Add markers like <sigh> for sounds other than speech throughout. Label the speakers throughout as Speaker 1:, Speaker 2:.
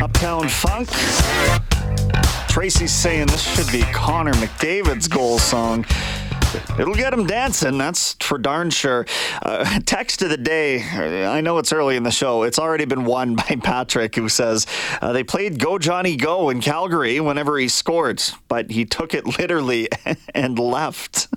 Speaker 1: Uptown Funk. Tracy's saying this should be Connor McDavid's goal song. It'll get him dancing, that's for darn sure. Uh, <laughs> text of the day. I know it's early in the show. It's already been won <laughs> by Patrick, who says uh, they played Go Johnny Go in Calgary whenever he scored, but he took it literally <laughs> and left.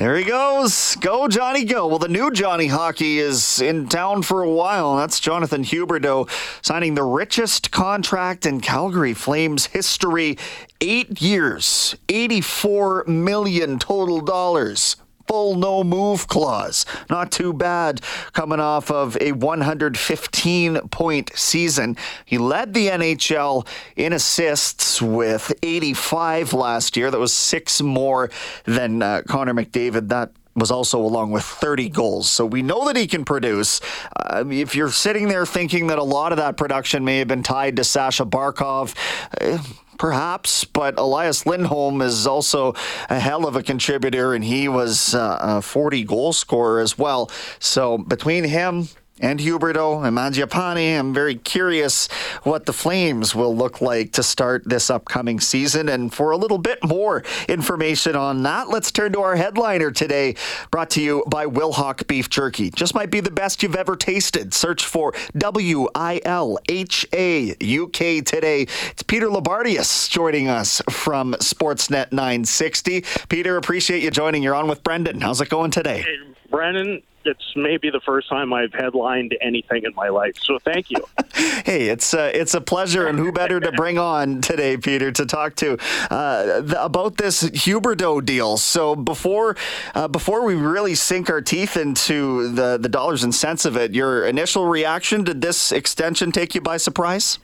Speaker 1: There he goes. Go, Johnny, go. Well, the new Johnny Hockey is in town for a while. That's Jonathan Huberdeau signing the richest contract in Calgary Flames history. Eight years, 84 million total dollars full no move clause. Not too bad coming off of a 115 point season. He led the NHL in assists with 85 last year. That was six more than uh, Connor McDavid. That was also along with 30 goals. So we know that he can produce. Uh, if you're sitting there thinking that a lot of that production may have been tied to Sasha Barkov, uh, perhaps, but Elias Lindholm is also a hell of a contributor, and he was uh, a 40 goal scorer as well. So between him and Huberdeau and Mangiapane. I'm very curious what the Flames will look like to start this upcoming season. And for a little bit more information on that, let's turn to our headliner today, brought to you by Wilhauk Beef Jerky. Just might be the best you've ever tasted. Search for W I L H A U K today. It's Peter Loubardias joining us from Sportsnet 960. Peter, appreciate you joining. You're on with Brendan. How's it going today?
Speaker 2: Hey, Brendan, it's maybe the first time I've headlined anything in my life. So thank you. <laughs>
Speaker 1: hey, it's uh, it's a pleasure, and who better to bring on today, Peter, to talk to uh, about this Huberdeau deal. So before uh, before we really sink our teeth into the the dollars and cents of it, your initial reaction did this extension take you by surprise?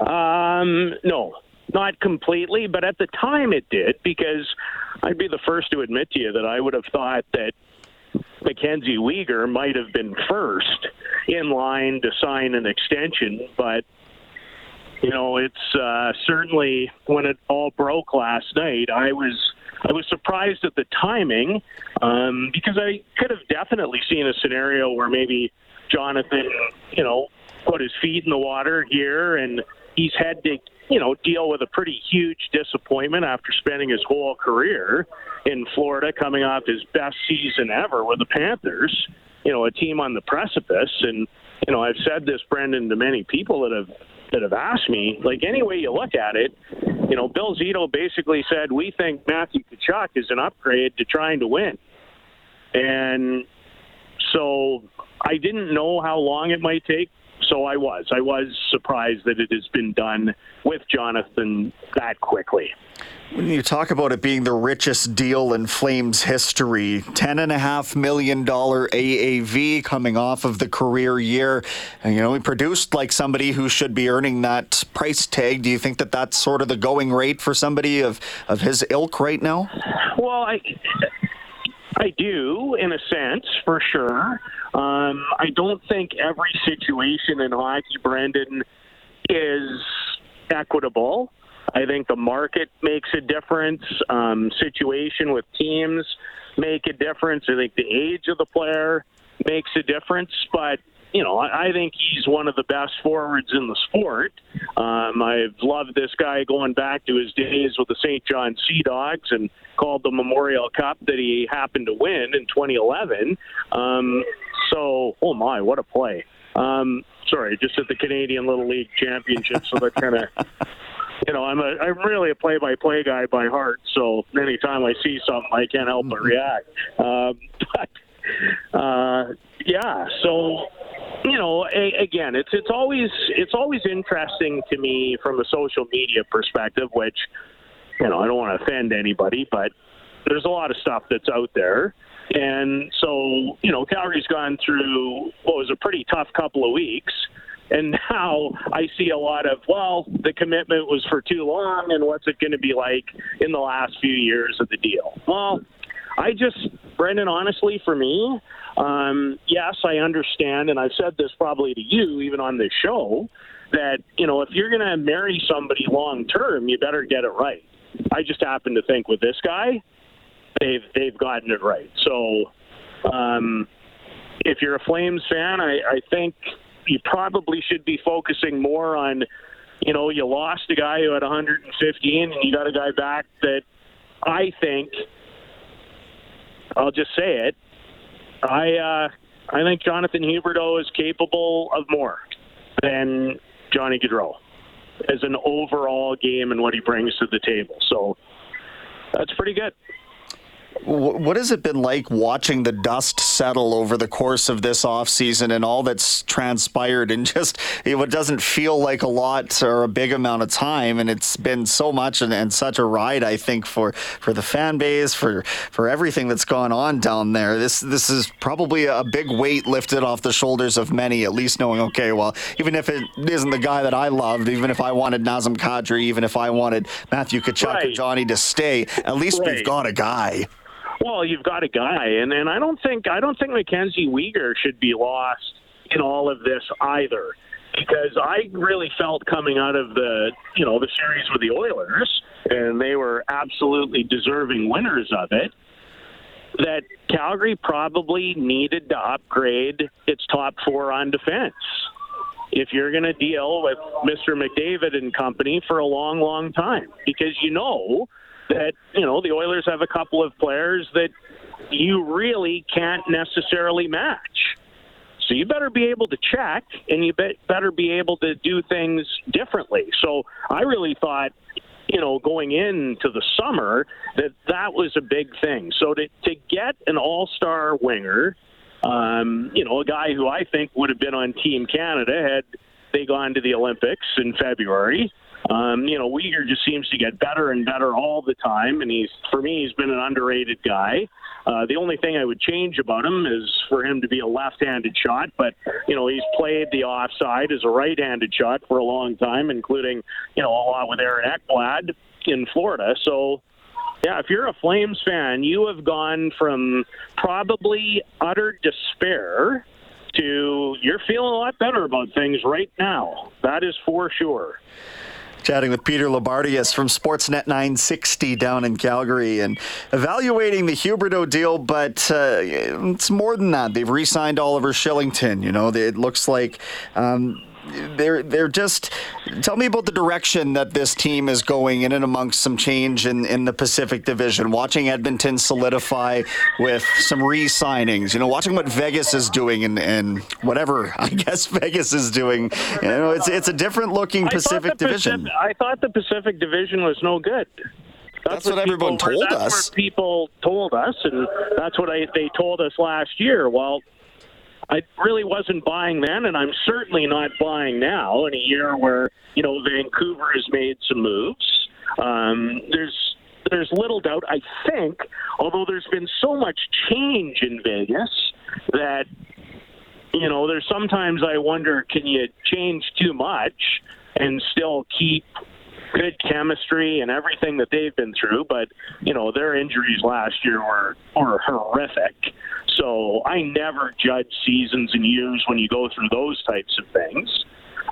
Speaker 2: Um, no, not completely, but at the time it did because I'd be the first to admit to you that I would have thought that Mackenzie Weegar might have been first in line to sign an extension, but you know, it's uh, certainly when it all broke last night. I was I was surprised at the timing um, because I could have definitely seen a scenario where maybe Jonathan, you know, put his feet in the water here, and he's had to you know, deal with a pretty huge disappointment after spending his whole career in Florida, coming off his best season ever with the Panthers. You know, a team on the precipice, and you know, I've said this, Brendan, to many people that have that have asked me. Like any way you look at it, you know, Bill Zito basically said we think Matthew Tkachuk is an upgrade to trying to win, and so I didn't know how long it might take so I was. I was surprised that it has been done with Jonathan that quickly.
Speaker 1: When you talk about it being the richest deal in Flames history, $10.5 million AAV coming off of the career year. And, you know, he produced like somebody who should be earning that price tag. Do you think that that's sort of the going rate for somebody of, of his ilk right now?
Speaker 2: Well, I, I do, in a sense, for sure. Um, I don't think every situation in hockey, Brendan, is equitable. I think the market makes a difference. Um, situation with teams make a difference. I think the age of the player makes a difference. But you know, I, I think he's one of the best forwards in the sport. Um, I've loved this guy going back to his days with the St. John Sea Dogs and called the Memorial Cup that he happened to win in 2011. Um, so, oh my, what a play! Um, sorry, just at the Canadian Little League Championship, so that kind of. <laughs> You know, I'm a I'm really a play-by-play guy by heart. So anytime I see something, I can't help but react. Um, but uh, yeah, so you know, a, again, it's it's always it's always interesting to me from a social media perspective, which you know I don't want to offend anybody, but there's a lot of stuff that's out there. And so, you know, Calgary's gone through what was a pretty tough couple of weeks. And <laughs> now I see a lot of, well, the commitment was for too long, and what's it going to be like in the last few years of the deal? Well, I just, Brendan, honestly, for me, um, yes, I understand, and I've said this probably to you, even on this show, that, you know, if you're going to marry somebody long term, you better get it right. I just happen to think with this guy, they've they've gotten it right. So, um, if you're a Flames fan, I, I think you probably should be focusing more on, you know, you lost a guy who had 115, and you got a guy back that I think, I'll just say it, I uh, I think Jonathan Huberdeau is capable of more than Johnny Gaudreau as an overall game and what he brings to the table. So that's pretty good.
Speaker 1: What has it been like watching the dust settle over the course of this offseason and all that's transpired and just it doesn't feel like a lot or a big amount of time and it's been so much and, and such a ride I think for for the fan base for for everything that's gone on down there this this is probably a big weight lifted off the shoulders of many at least knowing okay well even if it isn't the guy that I loved even if I wanted Nazem Kadri even if I wanted Matthew Tkachuk right. or Johnny to stay at least right. we've got a guy
Speaker 2: well, you've got a guy, and and I don't think I don't think MacKenzie Weegar should be lost in all of this either, because I really felt coming out of the you know the series with the Oilers, and they were absolutely deserving winners of it. That Calgary probably needed to upgrade its top four on defense if you're going to deal with Mr. McDavid and company for a long, long time, because you know that you know the Oilers have a couple of players that you really can't necessarily match. So you better be able to check, and you better be able to do things differently. So I really thought, you know, going into the summer that that was a big thing. So to to get an All-Star winger, um, you know, a guy who I think would have been on Team Canada had they gone to the Olympics in February. Um, you know, Weegar just seems to get better and better all the time, and he's for me, he's been an underrated guy. Uh, the only thing I would change about him is for him to be a left-handed shot, but you know he's played the offside as a right-handed shot for a long time, including you know a lot with Aaron Ekblad in Florida. So yeah, if you're a Flames fan, you have gone from probably utter despair to you're feeling a lot better about things right now. That is for sure.
Speaker 1: Chatting with Peter Loubardias from Sportsnet 960 down in Calgary and evaluating the Huberdeau deal, but uh, it's more than that. They've re signed Oliver Kylington. You know, it looks like. Um, they're they're just tell me about the direction that this team is going in and amongst some change in, in the Pacific Division. Watching Edmonton solidify with some re-signings, you know, watching what Vegas is doing and, and whatever <laughs> I guess Vegas is doing. You know, it's it's a different looking Pacific Division.
Speaker 2: Pacific, I thought the Pacific Division was no good.
Speaker 1: That's, that's what, what everyone told
Speaker 2: were,
Speaker 1: us.
Speaker 2: What people told us, and that's what I, they told us last year. Well, I really wasn't buying then, and I'm certainly not buying now in a year where you know Vancouver has made some moves. Um, there's there's little doubt. I think, although there's been so much change in Vegas that you know, there's sometimes I wonder, can you change too much and still keep good chemistry and everything that they've been through, but you know their injuries last year were were horrific. So I never judge seasons and years when you go through those types of things.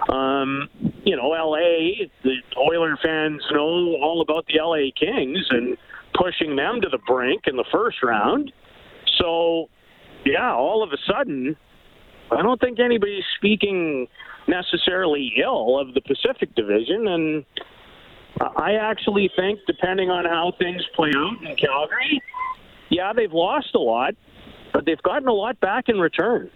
Speaker 2: Um, you know, LA, the Oiler fans know all about the LA Kings and pushing them to the brink in the first round. So, yeah, all of a sudden, I don't think anybody's speaking necessarily ill of the Pacific Division, and I actually think, depending on how things play out in Calgary, yeah, they've lost a lot, but they've gotten a lot back in return.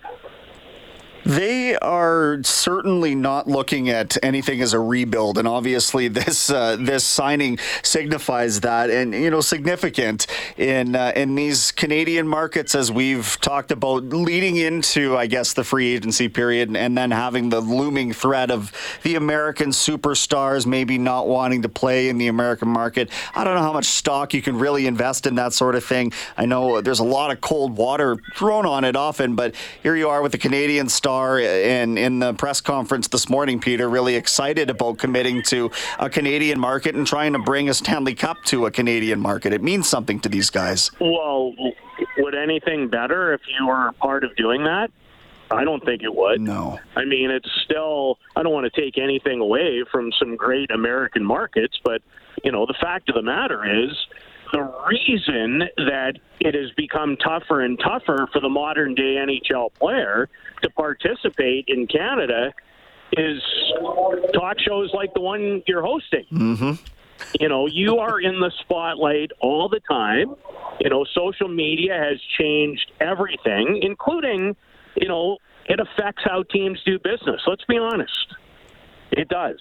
Speaker 1: They are certainly not looking at anything as a rebuild, and obviously <laughs> this uh, this signing signifies that, and you know, significant in uh, in these Canadian markets as we've talked about, leading into I guess the free agency period, and then having the looming threat of the American superstars maybe not wanting to play in the American market. I don't know how much stock you can really invest in that sort of thing. I know there's a lot of cold water thrown on it often, but here you are with the Canadian star in in the press conference this morning, Peter, really excited about committing to a Canadian market and trying to bring a Stanley Cup to a Canadian market. It means something to these guys.
Speaker 2: Well, would anything better if you were part of doing that? I don't think it would.
Speaker 1: No.
Speaker 2: I mean, it's still, I don't want to take anything away from some great American markets, but, you know, the fact of the matter is the reason that it has become tougher and tougher for the modern day NHL player to participate in Canada is talk shows like the one you're hosting.
Speaker 1: Mm-hmm.
Speaker 2: You know, you are in the spotlight all the time. You know, social media has changed everything, including, you know, it affects how teams do business. Let's be honest. It does.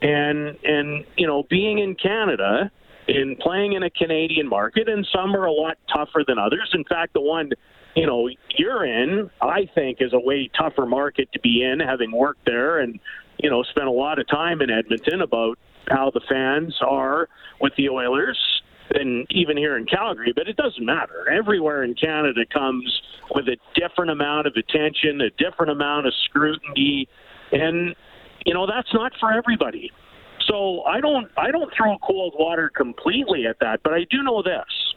Speaker 2: And and you know, being in Canada, in playing in a Canadian market, and some are a lot tougher than others. In fact, the one you know you're in, I think, is a way tougher market to be in, having worked there and you know spent a lot of time in Edmonton about how the fans are with the Oilers. And even here in Calgary, but it doesn't matter. Everywhere in Canada comes with a different amount of attention, a different amount of scrutiny, and you know that's not for everybody. So I don't I don't throw cold water completely at that, but I do know this.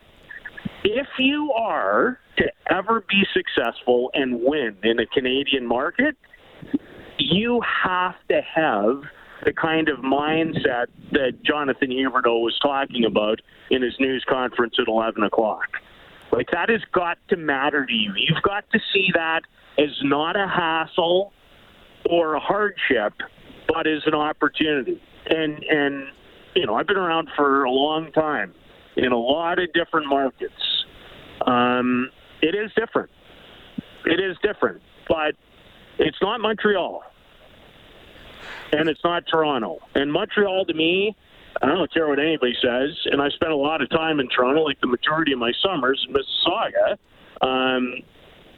Speaker 2: If you are to ever be successful and win in a Canadian market, you have to have the kind of mindset that Jonathan Huberdeau was talking about in his news conference at 11 o'clock. Like, that has got to matter to you. You've got to see that as not a hassle or a hardship, but as an opportunity and and you know I've been around for a long time in a lot of different markets. Um, it is different. It is different, but it's not Montreal, and it's not Toronto. And Montreal to me, I don't care what anybody says, and I spent a lot of time in Toronto, like the majority of my summers in Mississauga. Um,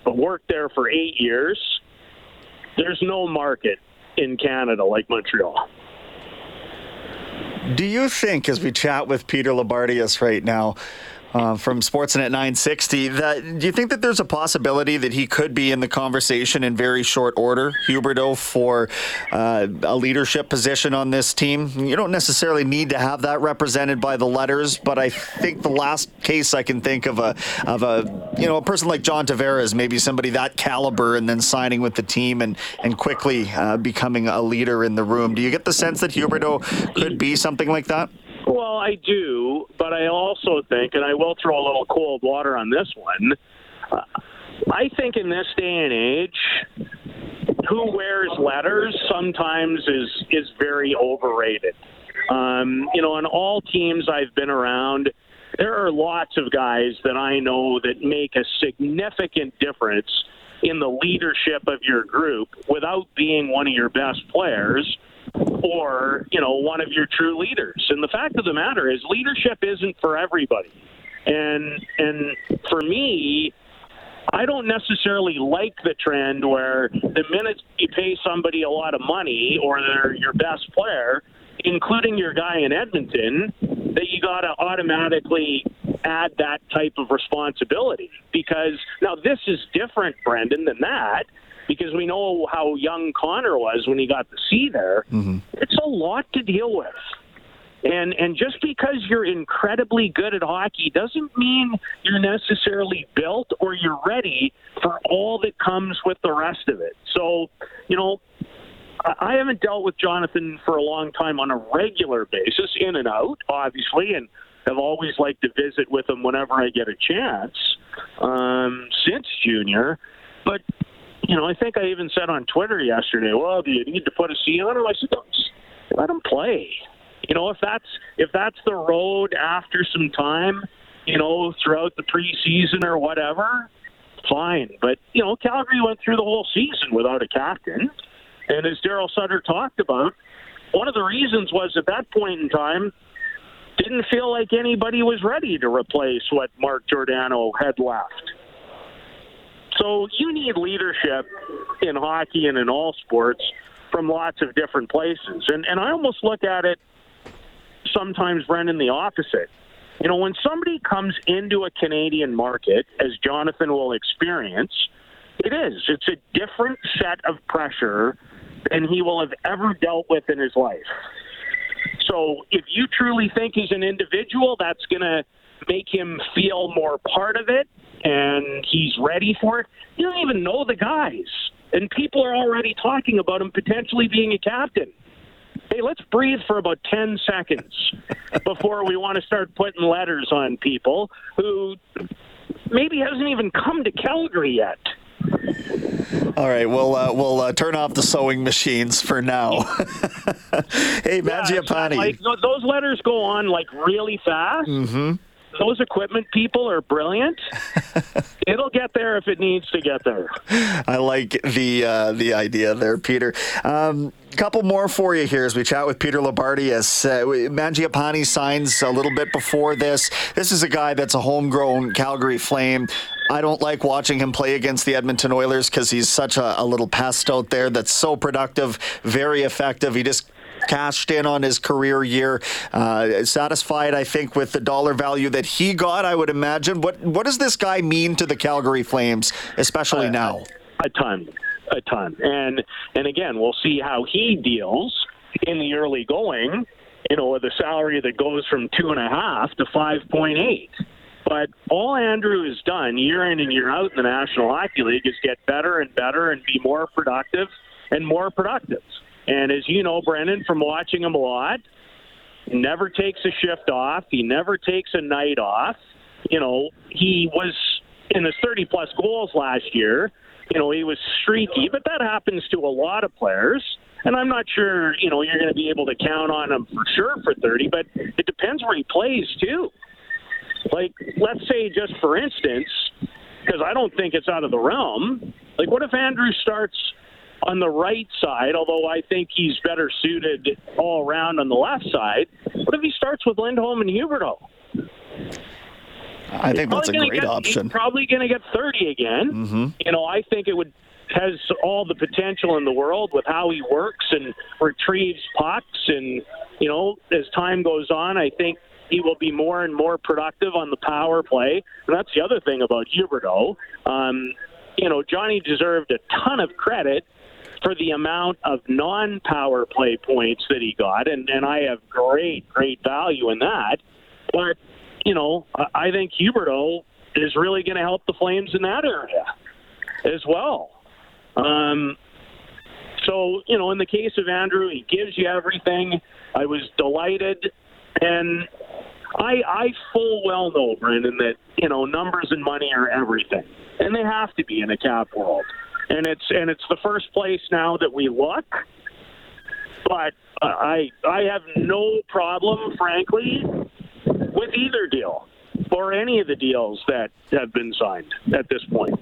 Speaker 2: but worked there for eight years. There's no market in Canada like Montreal.
Speaker 1: Do you think, as we chat with Peter Loubardias right now, uh, from Sportsnet 960. That do you think that there's a possibility that he could be in the conversation in very short order, Huberdeau, for uh, a leadership position on this team? You don't necessarily need to have that represented by the letters, but I think the last case I can think of a of a you know a person like John Tavares, maybe somebody that caliber, and then signing with the team and and quickly uh, becoming a leader in the room. Do you get the sense that Huberdeau could be something like that?
Speaker 2: Well, I do, but I also think, and I will throw a little cold water on this one. Uh, I think in this day and age, who wears letters sometimes is is very overrated. Um, you know, on all teams I've been around, there are lots of guys that I know that make a significant difference in the leadership of your group without being one of your best players or you know one of your true leaders. And the fact of the matter is, leadership isn't for everybody. And and for me, I don't necessarily like the trend where the minute you pay somebody a lot of money or they're your best player, including your guy in Edmonton, that you got to automatically add that type of responsibility. Because now this is different, Brendan, than that because we know how young Connor was when he got the C there. Mm-hmm. It's a lot to deal with. And and just because you're incredibly good at hockey doesn't mean you're necessarily built or you're ready for all that comes with the rest of it. So, you know, I haven't dealt with Jonathan for a long time on a regular basis, in and out, obviously, and have always liked to visit with him whenever I get a chance um, since junior. But you know, I think I even said on Twitter yesterday, well, do you need to put a C on him? I said, let him play. You know, if that's if that's the road after some time, you know, throughout the preseason or whatever, fine. But you know, Calgary went through the whole season without a captain, and as Daryl Sutter talked about, one of the reasons was at that point in time didn't feel like anybody was ready to replace what Mark Giordano had left. So you need leadership in hockey and in all sports from lots of different places. And and I almost look at it sometimes, Brendan, the opposite. You know, when somebody comes into a Canadian market, as Jonathan will experience, it is. It's a different set of pressure than he will have ever dealt with in his life. So if you truly think he's an individual, that's going to make him feel more part of it and he's ready for it. You don't even know the guys. And people are already talking about him potentially being a captain. Hey, let's breathe for about 10 seconds <laughs> before we want to start putting letters on people who maybe hasn't even come to Calgary yet.
Speaker 1: All right, we'll uh, we'll uh, turn off the sewing machines for now. <laughs> <laughs> hey,
Speaker 2: Yeah,
Speaker 1: Mangiapane.
Speaker 2: like, those letters go on like really fast.
Speaker 1: mm-hmm.
Speaker 2: Those equipment people are brilliant. <laughs> It'll get there if it needs to get there.
Speaker 1: I like the uh, the idea there, Peter. Um, couple more for you here as we chat with Peter Loubardias uh, Mangiapane signs a little bit before this. This is a guy that's a homegrown Calgary Flame. I don't like watching him play against the Edmonton Oilers because he's such a, a little pest out there that's so productive, very effective. He just cashed in on his career year. Uh, satisfied, I think, with the dollar value that he got. I would imagine. What what does this guy mean to the Calgary Flames, especially
Speaker 2: Uh,
Speaker 1: now?
Speaker 2: A ton, a ton, and and again, we'll see how he deals in the early going. You know, with a salary that goes from two and a half to five point eight. But all Andrew has done year in and year out in the National Hockey League is get better and better and be more productive and more productive. And as you know, Brendan, from watching him a lot, never takes a shift off. He never takes a night off. You know, he was in his 30 plus goals last year. You know, he was streaky, but that happens to a lot of players. And I'm not sure, you know, you're going to be able to count on him for sure for 30, but it depends where he plays too. Like, let's say, just for instance, because I don't think it's out of the realm, like, what if Andrew starts on the right side, although I think he's better suited all around on the left side? What if he starts with Lindholm and Huberdeau?
Speaker 1: I think that's a great
Speaker 2: get-
Speaker 1: option.
Speaker 2: He's probably going to get 30 again.
Speaker 1: Mm-hmm.
Speaker 2: You know, I think it would has all the potential in the world with how he works and retrieves pucks, and you know, as time goes on, I think he will be more and more productive on the power play. And that's the other thing about Huberdeau. Um, you know, Johnny deserved a ton of credit for the amount of non-power play points that he got, and and I have great great value in that. But you know, I I think Huberdeau is really going to help the Flames in that area as well. Um, so, you know, in the case of Andrew, he gives you everything. I was delighted, and I, I full well know, Brendan, that you know numbers and money are everything, and they have to be in a cap world. And it's and it's the first place now that we look. But I I have no problem, frankly, with either deal or any of the deals that have been signed at this point.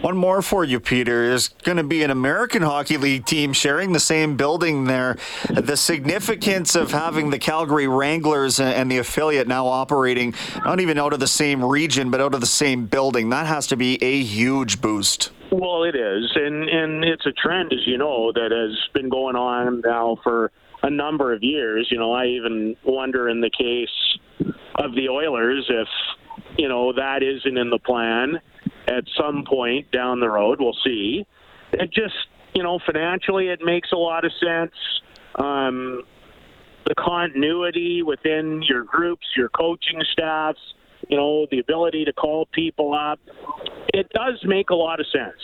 Speaker 1: One more for you, Peter. There's going to be an American Hockey League team sharing the same building there. The significance of having the Calgary Wranglers and the affiliate now operating not even out of the same region, but out of the same building, that has to be a huge boost.
Speaker 2: Well, it is, and and it's a trend, as you know, that has been going on now for a number of years. You know, I even wonder in the case of the Oilers if you know that isn't in the plan at some point down the road. We'll see. It just you know financially, it makes a lot of sense. Um, the continuity within your groups, your coaching staffs, you know, the ability to call people up. It does make a lot of sense.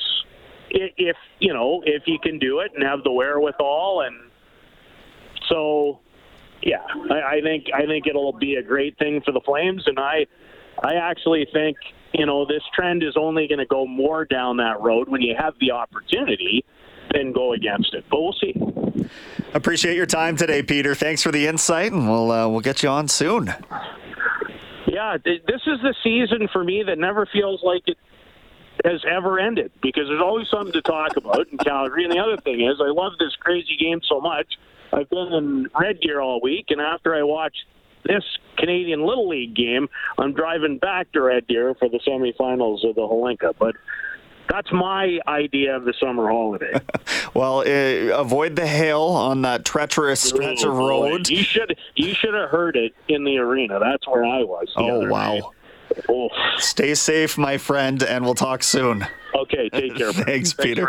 Speaker 2: If, you know, if you can do it and have the wherewithal and so yeah, I, I think I think it'll be a great thing for the Flames and I I actually think you know, this trend is only going to go more down that road when you have the opportunity, then go against it. But we'll see.
Speaker 1: Appreciate your time today, Peter. Thanks for the insight, and we'll uh, we'll get you on soon.
Speaker 2: Yeah, this is the season for me that never feels like it has ever ended because there's always something to talk about in Calgary. And the other thing is, I love this crazy game so much. I've been in Red Deer all week, and after I watch this Canadian Little League game, I'm driving back to Red Deer for the semifinals of the Hlinka. But that's my idea of the summer holiday. <laughs>
Speaker 1: well, uh, avoid the hail on that treacherous stretch oh, of road.
Speaker 2: Boy. You should you should have heard it in the arena. That's where I was.
Speaker 1: oh wow. Night. Oh. Stay safe, my friend, and we'll talk soon.
Speaker 2: Okay, take care. <laughs>
Speaker 1: Thanks, Thanks, Peter.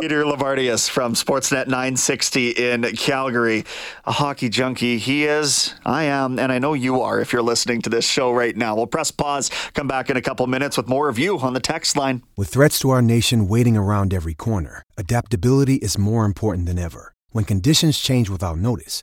Speaker 1: Peter Loubardias from Sportsnet 960 in Calgary. A hockey junkie he is, I am, and I know you are if you're listening to this show right now. We'll press pause, come back in a couple minutes with more of you on the text line.
Speaker 3: With threats to our nation waiting around every corner, adaptability is more important than ever. When conditions change without notice,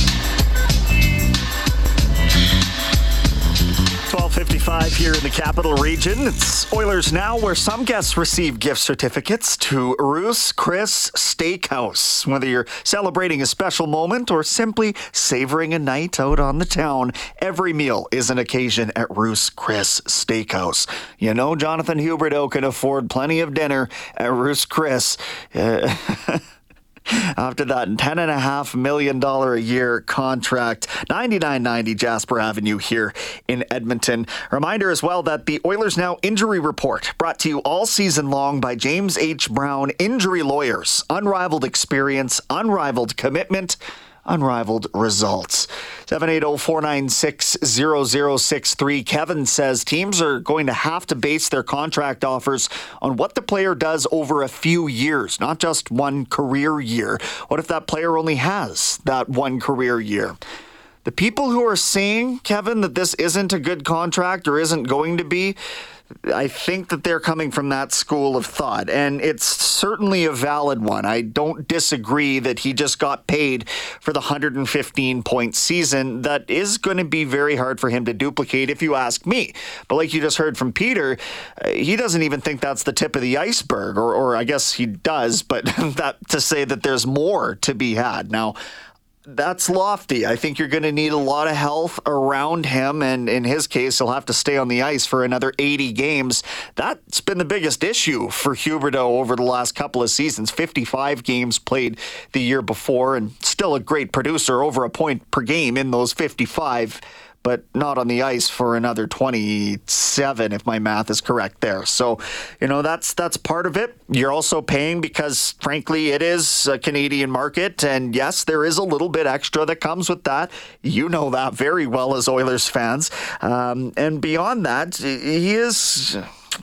Speaker 1: 1255 here in the capital region. It's Oilers Now, where some guests receive gift certificates to Ruth's Chris Steakhouse. Whether you're celebrating a special moment or simply savoring a night out on the town, every meal is an occasion at Ruth's Chris Steakhouse. You know, Jonathan Huberdeau can afford plenty of dinner at Ruth's Chris. Uh, <laughs> after that $10.5 million a year contract. 9990 Jasper Avenue here in Edmonton. Reminder as well that the Oilers Now injury report brought to you all season long by James H. Brown Injury Lawyers. Unrivaled experience, unrivaled commitment unrivaled results. 780-496-0063. Kevin says teams are going to have to base their contract offers on what the player does over a few years, not just one career year. What if that player only has that one career year? The people who are saying, Kevin, that this isn't a good contract or isn't going to be, I think that they're coming from that school of thought, and it's certainly a valid one. I don't disagree that he just got paid for the 115 point season. That is going to be very hard for him to duplicate, if you ask me. But like you just heard from Peter, uh, he doesn't even think that's the tip of the iceberg, or, or I guess he does, but <laughs> that to say that there's more to be had. Now, that's lofty. I think you're going to need a lot of health around him. And in his case, he'll have to stay on the ice for another 80 games. That's been the biggest issue for Huberdeau over the last couple of seasons 55 games played the year before, and still a great producer, over a point per game in those 55 but not on the ice for another 27 if my math is correct there. So, you know, that's that's part of it. You're also paying because frankly it is a Canadian market and yes, there is a little bit extra that comes with that. You know that very well as Oilers fans. Um, and beyond that, he is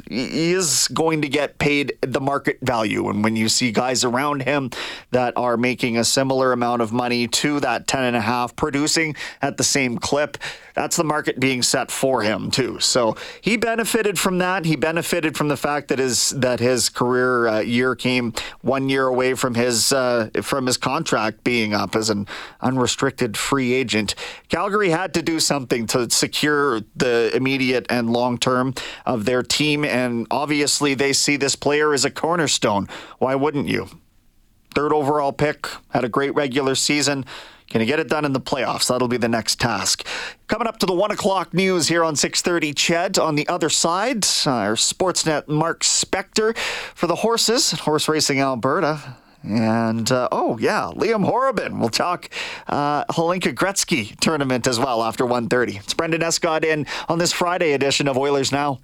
Speaker 1: he is going to get paid the market value. And when you see guys around him that are making a similar amount of money to that 10 and a half, producing at the same clip, that's the market being set for him too. So he benefited from that. He benefited from the fact that his that his career uh, year came one year away from his uh, from his contract being up as an unrestricted free agent. Calgary had to do something to secure the immediate and long term of their team, and obviously they see this player as a cornerstone. Why wouldn't you? Third overall pick, had a great regular season. Can he get it done in the playoffs? That'll be the next task. Coming up to the one o'clock news here on 6:30. Ched on the other side, our Sportsnet Mark Spector for the horses, Horse Racing Alberta. And uh, oh yeah, Liam Horobin. We'll talk uh, Hlinka Gretzky tournament as well after 1:30. It's Brendan Escott in on this Friday edition of Oilers Now.